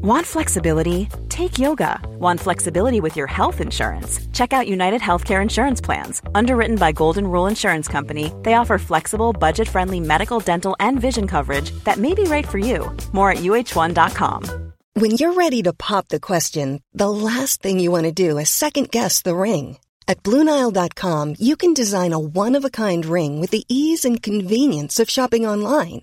Want flexibility? Take yoga. Want flexibility with your health insurance? Check out United Healthcare Insurance Plans. Underwritten by Golden Rule Insurance Company, they offer flexible, budget friendly medical, dental, and vision coverage that may be right for you. More at uh1.com. When you're ready to pop the question, the last thing you want to do is second guess the ring. At Bluenile.com, you can design a one of a kind ring with the ease and convenience of shopping online.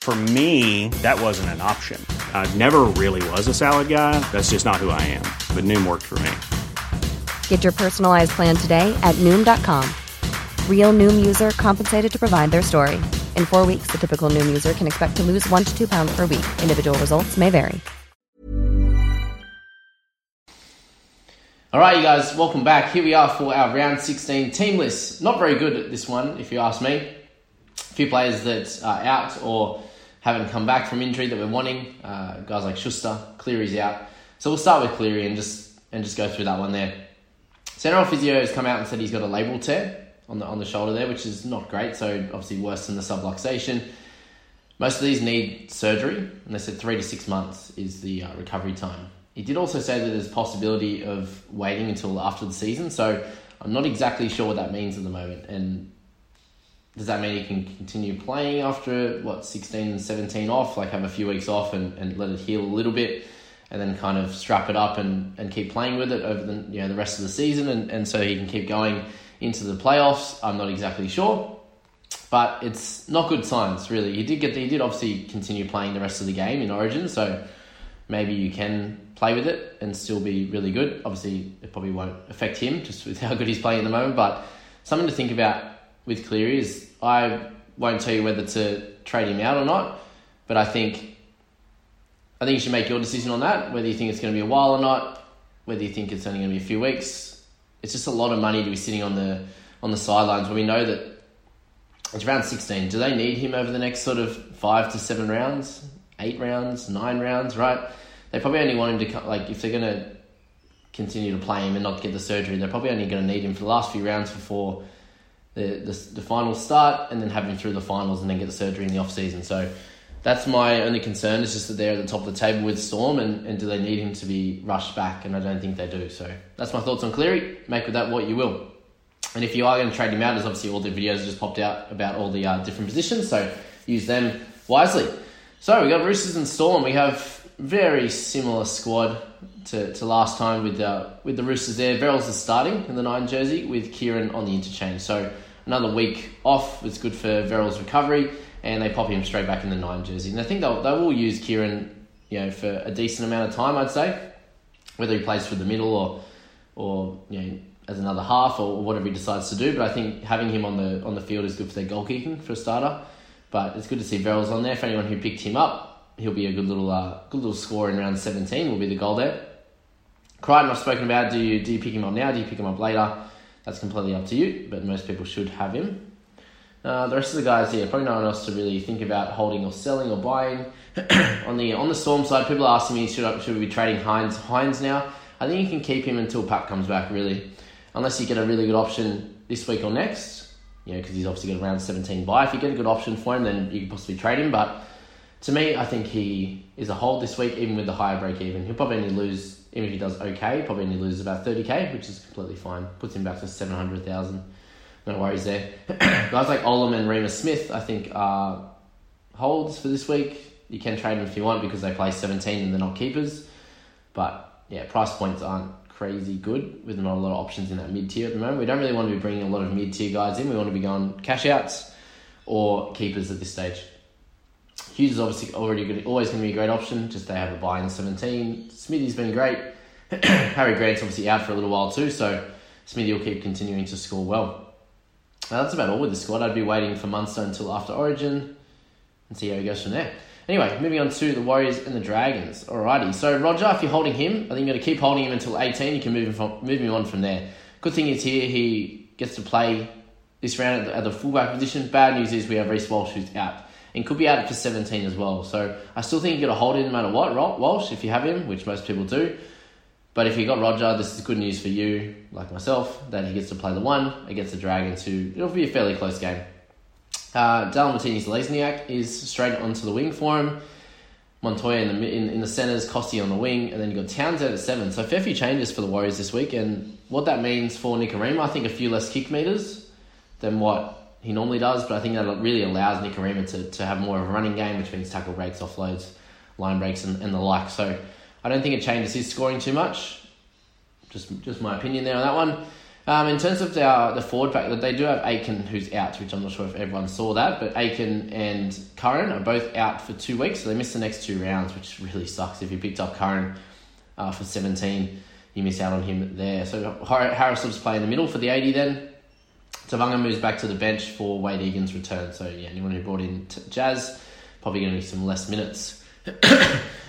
For me, that wasn't an option. I never really was a salad guy. That's just not who I am. But Noom worked for me. Get your personalized plan today at Noom.com. Real Noom user compensated to provide their story. In four weeks, the typical Noom user can expect to lose one to two pounds per week. Individual results may vary. All right, you guys, welcome back. Here we are for our round 16 team list. Not very good at this one, if you ask me. A few players that are out or haven't come back from injury that we're wanting. Uh, guys like Schuster, Cleary's out. So we'll start with Cleary and just and just go through that one there. Central physio has come out and said he's got a labral tear on the on the shoulder there, which is not great. So obviously worse than the subluxation. Most of these need surgery, and they said three to six months is the uh, recovery time. He did also say that there's possibility of waiting until after the season, so I'm not exactly sure what that means at the moment. And does that mean he can continue playing after what 16 and 17 off, like have a few weeks off and, and let it heal a little bit, and then kind of strap it up and, and keep playing with it over the you know the rest of the season, and, and so he can keep going into the playoffs? I'm not exactly sure, but it's not good signs really. He did get the, he did obviously continue playing the rest of the game in Origin, so maybe you can play with it and still be really good. Obviously, it probably won't affect him just with how good he's playing at the moment, but something to think about with Cleary is I won't tell you whether to trade him out or not, but I think I think you should make your decision on that, whether you think it's going to be a while or not, whether you think it's only going to be a few weeks. It's just a lot of money to be sitting on the on the sidelines when we know that it's round 16. Do they need him over the next sort of five to seven rounds, eight rounds, nine rounds, right? they probably only want him to come, like if they're going to continue to play him and not get the surgery, they're probably only going to need him for the last few rounds before the, the the finals start, and then have him through the finals and then get the surgery in the off season. So that's my only concern. Is just that they're at the top of the table with Storm, and, and do they need him to be rushed back? And I don't think they do. So that's my thoughts on Cleary. Make with that what you will. And if you are going to trade him out, there's obviously all the videos just popped out about all the uh, different positions. So use them wisely. So we got Roosters and Storm. We have very similar squad to, to last time with uh, with the Roosters there. Verrills is starting in the nine jersey with Kieran on the interchange. So another week off was good for Verrills' recovery, and they pop him straight back in the nine jersey. And I think they'll, they will use Kieran, you know, for a decent amount of time. I'd say, whether he plays for the middle or or you know as another half or whatever he decides to do. But I think having him on the on the field is good for their goal kicking for a starter. But it's good to see Verrills on there. For anyone who picked him up, he'll be a good little uh, good little score in round 17 will be the goal there. Crichton I've spoken about. Do you do you pick him up now? Do you pick him up later? That's completely up to you, but most people should have him. Uh, the rest of the guys here, probably no one else to really think about holding or selling or buying. on the on the Storm side, people are asking me should I, should we be trading Hynes Hynes now? I think you can keep him until Pat comes back, really, unless you get a really good option this week or next. You know, because he's obviously got around 17 buy. If you get a good option for him, then you can possibly trade him. But to me, I think he is a hold this week, even with the higher break even. He'll probably only lose, even if he does okay, probably only loses about 30k, which is completely fine. Puts him back to 700,000. No worries there. Guys like Olam and Reimis Smith, I think, are holds for this week. You can trade them if you want because they play 17 and they're not keepers. But yeah, price points aren't crazy good with not a lot of options in that mid tier at the moment. We don't really want to be bringing a lot of mid tier guys in. We want to be going cash outs or keepers at this stage. Hughes is obviously already good, always going to be a great option. Just they have a buy in 17. Smithy's been great. Harry Grant's obviously out for a little while too, so Smithy will keep continuing to score well. Now, that's about all with the squad. I'd be waiting for Munster until after Origin and see how he goes from there. Anyway, moving on to the Warriors and the Dragons. Alrighty, so Roger, if you're holding him, I think you're going to keep holding him until 18. You can move him, from, move him on from there. Good thing is here, he gets to play this round at the, at the fullback position. Bad news is we have Reece Walsh who's out and could be added for 17 as well. So I still think you've got to hold him no matter what, Walsh, if you have him, which most people do. But if you got Roger, this is good news for you, like myself, that he gets to play the one against the Dragons, who it'll be a fairly close game. Uh, Dallin Watene-Zelezniak is straight onto the wing for him. Montoya in the in, in the centres, Costi on the wing, and then you've got Townsend at seven. So fair few changes for the Warriors this week, and what that means for Nikorima, I think a few less kick meters than what he normally does, but I think that really allows Nikorima to, to have more of a running game, which means tackle breaks, offloads, line breaks, and, and the like. So I don't think it changes his scoring too much. Just just my opinion there on that one. Um, in terms of the, the forward pack, that they do have Aiken who's out, which I'm not sure if everyone saw that, but Aiken and Curran are both out for two weeks, so they missed the next two rounds, which really sucks. If you picked up Curran uh, for 17, you miss out on him there. So Harris will play in the middle for the 80 then. Tevaga moves back to the bench for Wade Egan's return. So yeah, anyone who brought in Jazz, probably going to be some less minutes.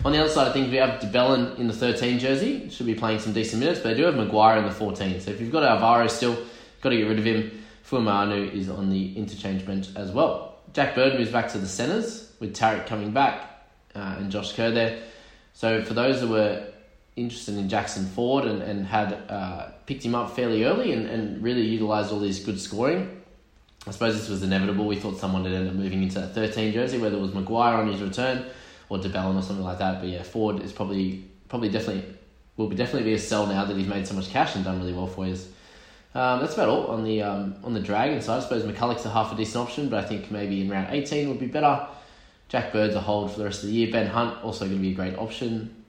On the other side of things, we have de in the 13 jersey. Should be playing some decent minutes, but I do have Maguire in the 14. So if you've got Alvaro still, got to get rid of him. Fuamanu is on the interchange bench as well. Jack Bird moves back to the centres with Tariq coming back uh, and Josh Kerr there. So for those that were interested in Jackson Ford and, and had uh, picked him up fairly early and, and really utilised all his good scoring, I suppose this was inevitable. We thought someone would end up moving into that 13 jersey, whether it was Maguire on his return or de Belin or something like that. But yeah, Ford is probably probably definitely will be definitely be a sell now that he's made so much cash and done really well for us. Um, that's about all on the um, on the Dragon side. I suppose McCullough's a half a decent option, but I think maybe in round eighteen would be better. Jack Bird's a hold for the rest of the year. Ben Hunt also going to be a great option,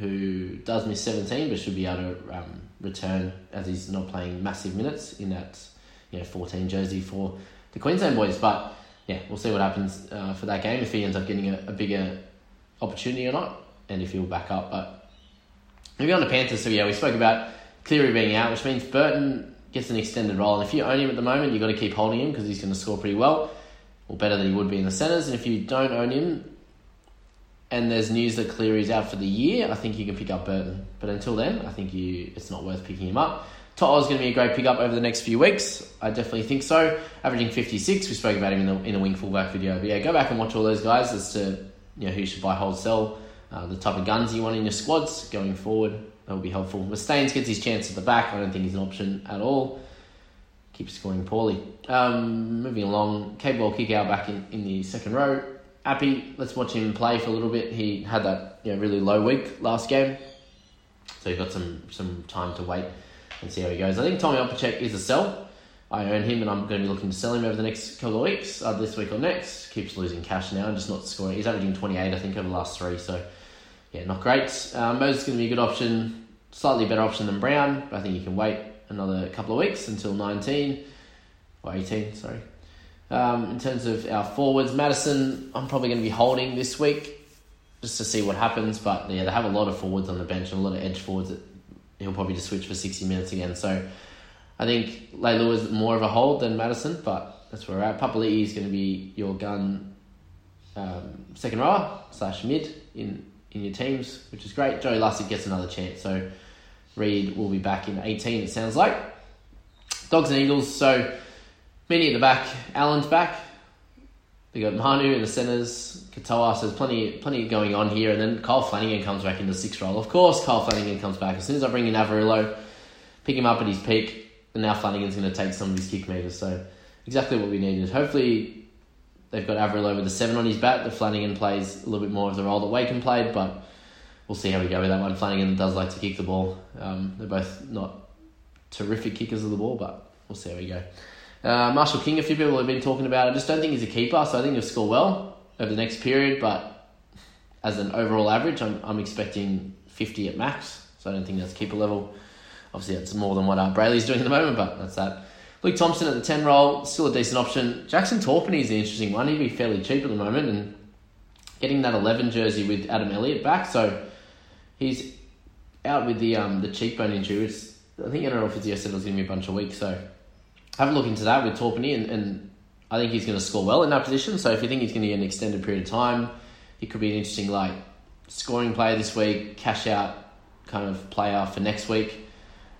who does miss seventeen, but should be able to um, return as he's not playing massive minutes in that you know fourteen jersey for the Queensland boys. But yeah, we'll see what happens uh, for that game if he ends up getting a, a, bigger opportunity or not, and if he'll back up. But moving on to Panthers, so yeah, we spoke about Cleary being out, which means Burton gets an extended role. And if you own him at the moment, you've got to keep holding him because he's going to score pretty well, or better than he would be in the centres. And if you don't own him, and there's news that Cleary's out for the year, I think you can pick up Burton. But until then, I think you it's not worth picking him up. To'o is going to be a great pickup over the next few weeks. I definitely think so. Averaging 56, we spoke about him in the, in the wing fullback video. But yeah, go back and watch all those guys as to you know, who should buy, hold, sell, uh, the type of guns you want in your squads going forward. That will be helpful. Mustaines gets his chance at the back. I don't think he's an option at all. Keeps scoring poorly. Um, moving along, capable kick out back in, in the second row. Appy, let's watch him play for a little bit. He had that you know, really low week last game, so he's got some some time to wait and see how he goes. I think Tommy Opacic is a sell. I own him, and I'm going to be looking to sell him over the next couple of weeks, uh, this week or next. Keeps losing cash now and just not scoring. He's averaging 28, I think, over the last three. So, yeah, not great. Um, Moses is going to be a good option, slightly better option than Brown, but I think you can wait another couple of weeks until 19 or 18. Sorry. Um, in terms of our forwards, Madison, I'm probably going to be holding this week just to see what happens. But yeah, they have a lot of forwards on the bench and a lot of edge forwards that he'll probably just switch for 60 minutes again. So I think Leilua is more of a hold than Madison, but that's where we're at. Papali'i is going to be your gun um, second rower slash mid in, in your teams, which is great. Joey Lussick gets another chance. So Reed will be back in 18, it sounds like. Dogs and Eagles, so many at the back. Allen's back. They got Manu in the centres, Katoa, so there's plenty plenty going on here. And then Kyle Flanagan comes back in the sixth role. Of course, Kyle Flanagan comes back. As soon as I bring in Averillo, pick him up at his peak, and now Flanagan's going to take some of his kick meters. So exactly what we needed. Hopefully, they've got Averillo with the seven on his bat. The Flanagan plays a little bit more of the role that Waken played, but we'll see how we go with that one. Flanagan does like to kick the ball. Um, they're both not terrific kickers of the ball, but we'll see how we go. Uh, Marshall King, a few people have been talking about. I just don't think he's a keeper, so I think he'll score well over the next period. But as an overall average, I'm, I'm expecting 50 at max, so I don't think that's keeper level. Obviously, that's more than what uh, Brailey's doing at the moment, but that's that. Luke Thompson at the 10 role, still a decent option. Jackson Topine is an interesting one. He'd be fairly cheap at the moment, and getting that 11 jersey with Adam Elliott back, so he's out with the um, the cheekbone injury. I think NRL Physio said it was going to be a bunch of weeks, so have a look into that with Topine, and, and I think he's going to score well in that position. So if you think he's going to get an extended period of time, he could be an interesting like scoring player this week, cash out kind of player for next week.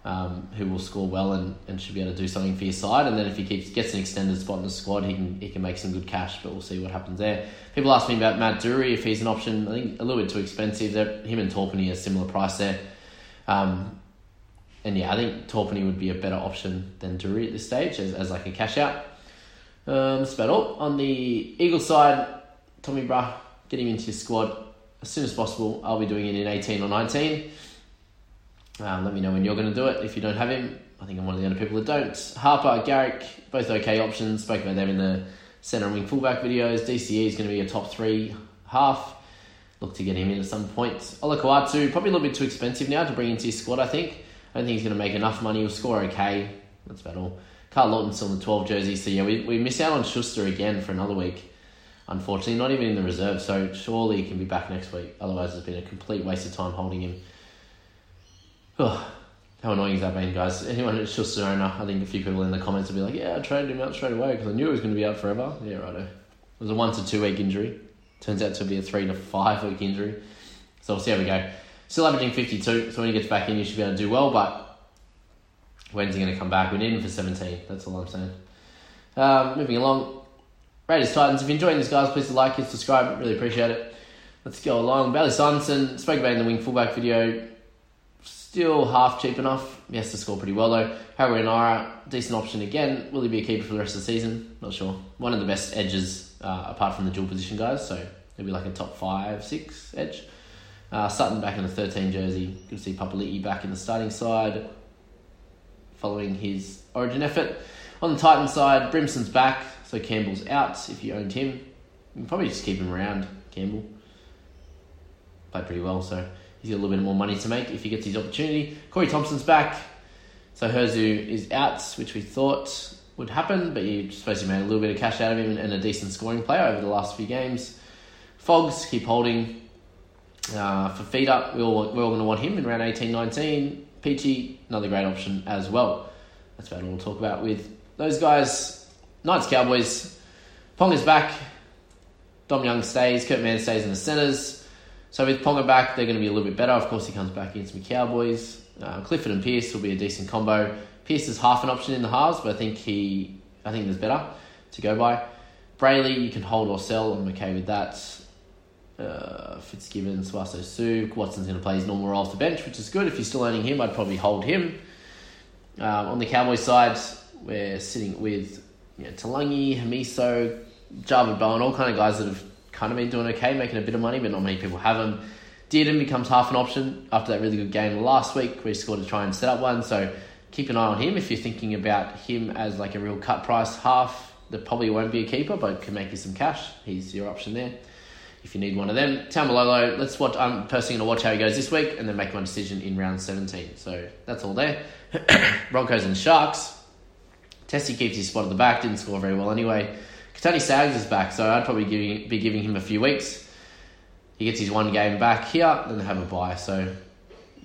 Um, who will score well and, and should be able to do something for your side. And then if he keeps gets an extended spot in the squad, he can he can make some good cash. But we'll see what happens there. People ask me about Matt Doorey if he's an option. I think a little bit too expensive. They're, him and Topine are similar price there. Um, and yeah, I think Topine would be a better option than Doorey at this stage as, as like a cash out. Um, that's about all. On the Eagle side, Tommy Brah, get him into your squad as soon as possible. I'll be doing it in 18 or 19. Um, let me know when you're going to do it if you don't have him. I think I'm one of the other people that don't. Harper, Garrick, both okay options. Spoke about them in the centre and wing fullback videos. DCE is going to be a top three half. Look to get him in at some point. Olakau'atu, probably a little bit too expensive now to bring into his squad, I think. I don't think he's going to make enough money. He'll score okay. That's about all. Karl Lawton's still in the 12 jersey, so yeah, we, we miss out on Schuster again for another week. Unfortunately, not even in the reserve, so surely he can be back next week. Otherwise, it's been a complete waste of time holding him. Oh, how annoying has that been, guys? Anyone at Schuster owner, I think a few people in the comments will be like, yeah, I traded him out straight away because I knew he was going to be out forever. Yeah, righto. It was a one to two week injury. Turns out to be a three to five week injury. So we'll see how we go. Still averaging 52, so when he gets back in, you should be able to do well, but when's he going to come back? We need him for 17. That's all I'm saying. Um, moving along. Raiders Titans. If you're enjoying this, guys, please like and subscribe. Really appreciate it. Let's go along. Bailey Simonsson spoke about in the wing fullback video. Still half cheap enough. He has to score pretty well though. Harry Nara, decent option again. Will he be a keeper for the rest of the season? Not sure. One of the best edges uh, apart from the dual position guys, so he'll be like a top five, six edge. Uh, Sutton back in the 13 jersey. Good to see Papali'i back in the starting side following his origin effort. On the Titan side, Brimson's back, so Campbell's out if you owned him. You probably just keep him around, Campbell. Played pretty well, so he's got a little bit more money to make if he gets his opportunity. Corey Thompson's back, so Herzu is out, which we thought would happen, but you suppose you made a little bit of cash out of him and a decent scoring player over the last few games. Fogs, keep holding. Uh, for feed up, we're all, we're all going to want him in round 18 19. Peachy, another great option as well. That's about all we'll talk about with those guys. Knights Cowboys. Ponga's back. Dom Young stays. Kurt Mann stays in the centres. So with Ponga back, they're going to be a little bit better. Of course, he comes back against the Cowboys. Uh, Clifford and Pearce will be a decent combo. Pearce is half an option in the halves, but I think he, I think there's better to go by. Brailey, you can hold or sell. I'm okay with that. Uh, Fitzgibbon, Swasso Suk, Watson's going to play his normal role off the bench, which is good. If you're still owning him, I'd probably hold him. Um, on the Cowboys side, we're sitting with you know, Talangi, Hamiso, Java Bowen, all kind of guys that have kind of been doing okay, making a bit of money, but not many people have them. Dearden becomes half an option after that really good game last week where he scored to try and set up one. So keep an eye on him if you're thinking about him as like a real cut price half that probably won't be a keeper but can make you some cash. He's your option there if you need one of them. Taumalolo, let's watch. I'm personally going to watch how he goes this week and then make my decision in round 17. So that's all there. Broncos and Sharks. Tessie keeps his spot at the back, didn't score very well anyway. Kotoni Staggs is back, so I'd probably be giving him a few weeks. He gets his one game back here, then have a buy. So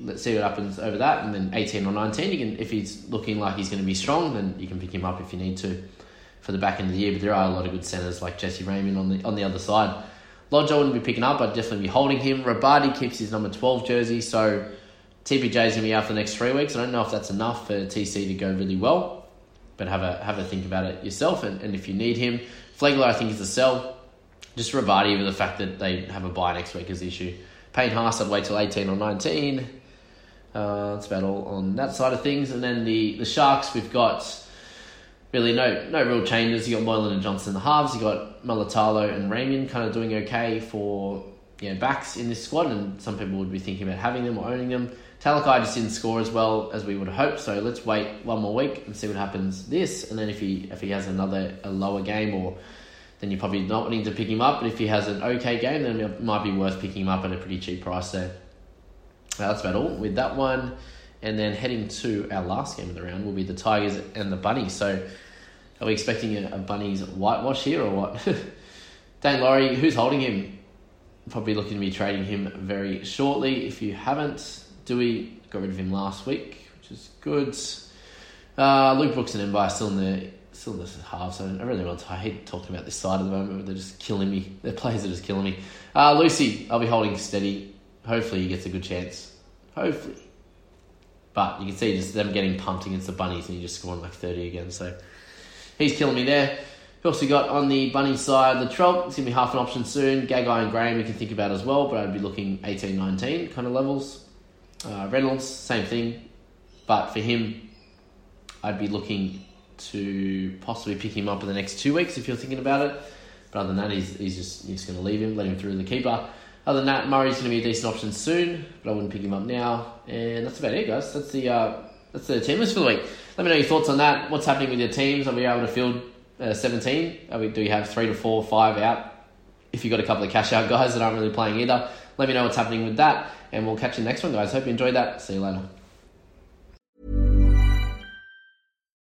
let's see what happens over that. And then 18 or 19, you can, if he's looking like he's going to be strong, then you can pick him up if you need to for the back end of the year. But there are a lot of good centres like Jesse Ramien on the on the other side. I wouldn't be picking up, I'd definitely be holding him. Rabadi keeps his number 12 jersey, so TPJ's going to be out for the next three weeks. I don't know if that's enough for TC to go really well, but have a have a think about it yourself. And, and if you need him, Flegler I think is a sell. Just Rabadi with the fact that they have a buy next week is the issue. Payne Haas, I'd wait till 18 or 19. Uh, that's about all on that side of things. And then the, the Sharks, we've got really no no real changes. You got Moylan and Johnson in the halves. You got Mulitalo and Ramien kind of doing okay for you know, backs in this squad, and some people would be thinking about having them or owning them. Talakai just didn't score as well as we would hope, so let's wait one more week and see what happens this. And then if he if he has another a lower game, or then you're probably not wanting to pick him up. But if he has an okay game, then it might be worth picking him up at a pretty cheap price there. Uh, that's about all with that one. And then heading to our last game of the round will be the Tigers and the Bunnies. So are we expecting a, a Bunnies whitewash here or what? Dan Laurie, who's holding him? Probably looking to be trading him very shortly. If you haven't, Dewey got rid of him last week, which is good. Uh, Luke Brooks and Mbye still in the still this half, so I really want to. I hate talking about this side at the moment, but they're just killing me. Their players are just killing me. Uh, Lucy, I'll be holding steady. Hopefully, he gets a good chance. Hopefully. But you can see just them getting pumped against the Bunnies and he just scoring like 30 again. So he's killing me there. We also got on the Bunny side the Trelp. It's going to be half an option soon. Gagai and Graham we can think about as well, but I'd be looking 18 19 kind of levels. Uh, Reynolds, same thing. But for him, I'd be looking to possibly pick him up in the next two weeks if you're thinking about it. But other than that, he's, he's just, he's just going to leave him, let him through the keeper. Other than that, Murray's going to be a decent option soon, but I wouldn't pick him up now. And that's about it, guys. That's the uh, that's the team list for the week. Let me know your thoughts on that. What's happening with your teams? Are we able to field uh, 17? Are we, do you have three to four, five out? If you've got a couple of cash out guys that aren't really playing either, let me know what's happening with that. And we'll catch you next one, guys. Hope you enjoyed that. See you later.